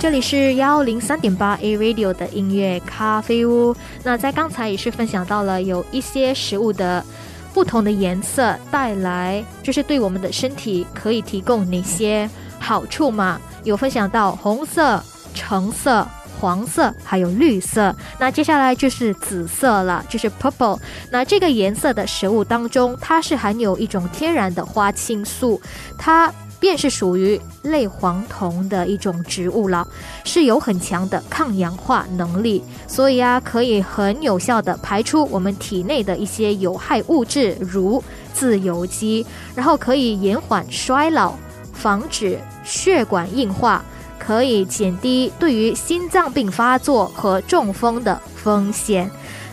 这里是幺零三点八 A Radio 的音乐咖啡屋。那在刚才也是分享到了有一些食物的不同的颜色带来，就是对我们的身体可以提供哪些好处嘛？有分享到红色、橙色、黄色，还有绿色。那接下来就是紫色了，就是 purple。那这个颜色的食物当中，它是含有一种天然的花青素，它。便是属于类黄酮的一种植物了，是有很强的抗氧化能力，所以啊，可以很有效的排出我们体内的一些有害物质，如自由基，然后可以延缓衰老，防止血管硬化，可以减低对于心脏病发作和中风的风险。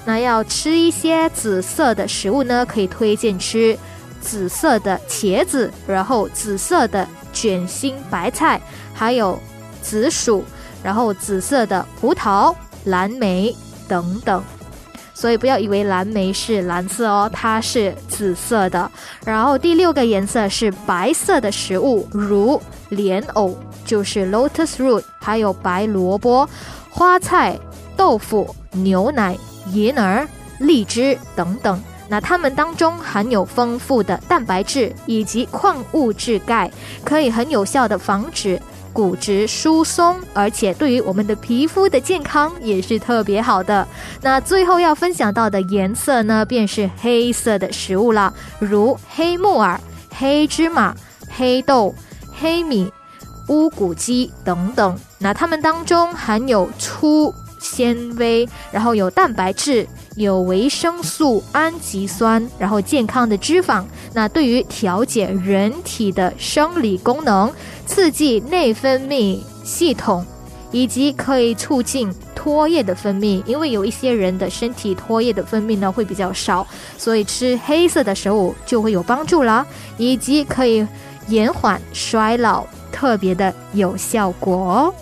那要吃一些紫色的食物呢，可以推荐吃。紫色的茄子，然后紫色的卷心白菜，还有紫薯，然后紫色的葡萄、蓝莓等等。所以不要以为蓝莓是蓝色哦，它是紫色的。然后第六个颜色是白色的食物，如莲藕，就是 lotus root，还有白萝卜、花菜、豆腐、牛奶、银耳、荔枝等等。那它们当中含有丰富的蛋白质以及矿物质钙，可以很有效的防止骨质疏松，而且对于我们的皮肤的健康也是特别好的。那最后要分享到的颜色呢，便是黑色的食物了，如黑木耳、黑芝麻、黑豆、黑米、乌骨鸡等等。那它们当中含有粗纤维，然后有蛋白质。有维生素、氨基酸，然后健康的脂肪，那对于调节人体的生理功能、刺激内分泌系统，以及可以促进唾液的分泌，因为有一些人的身体唾液的分泌呢会比较少，所以吃黑色的食物就会有帮助啦，以及可以延缓衰老，特别的有效果哦。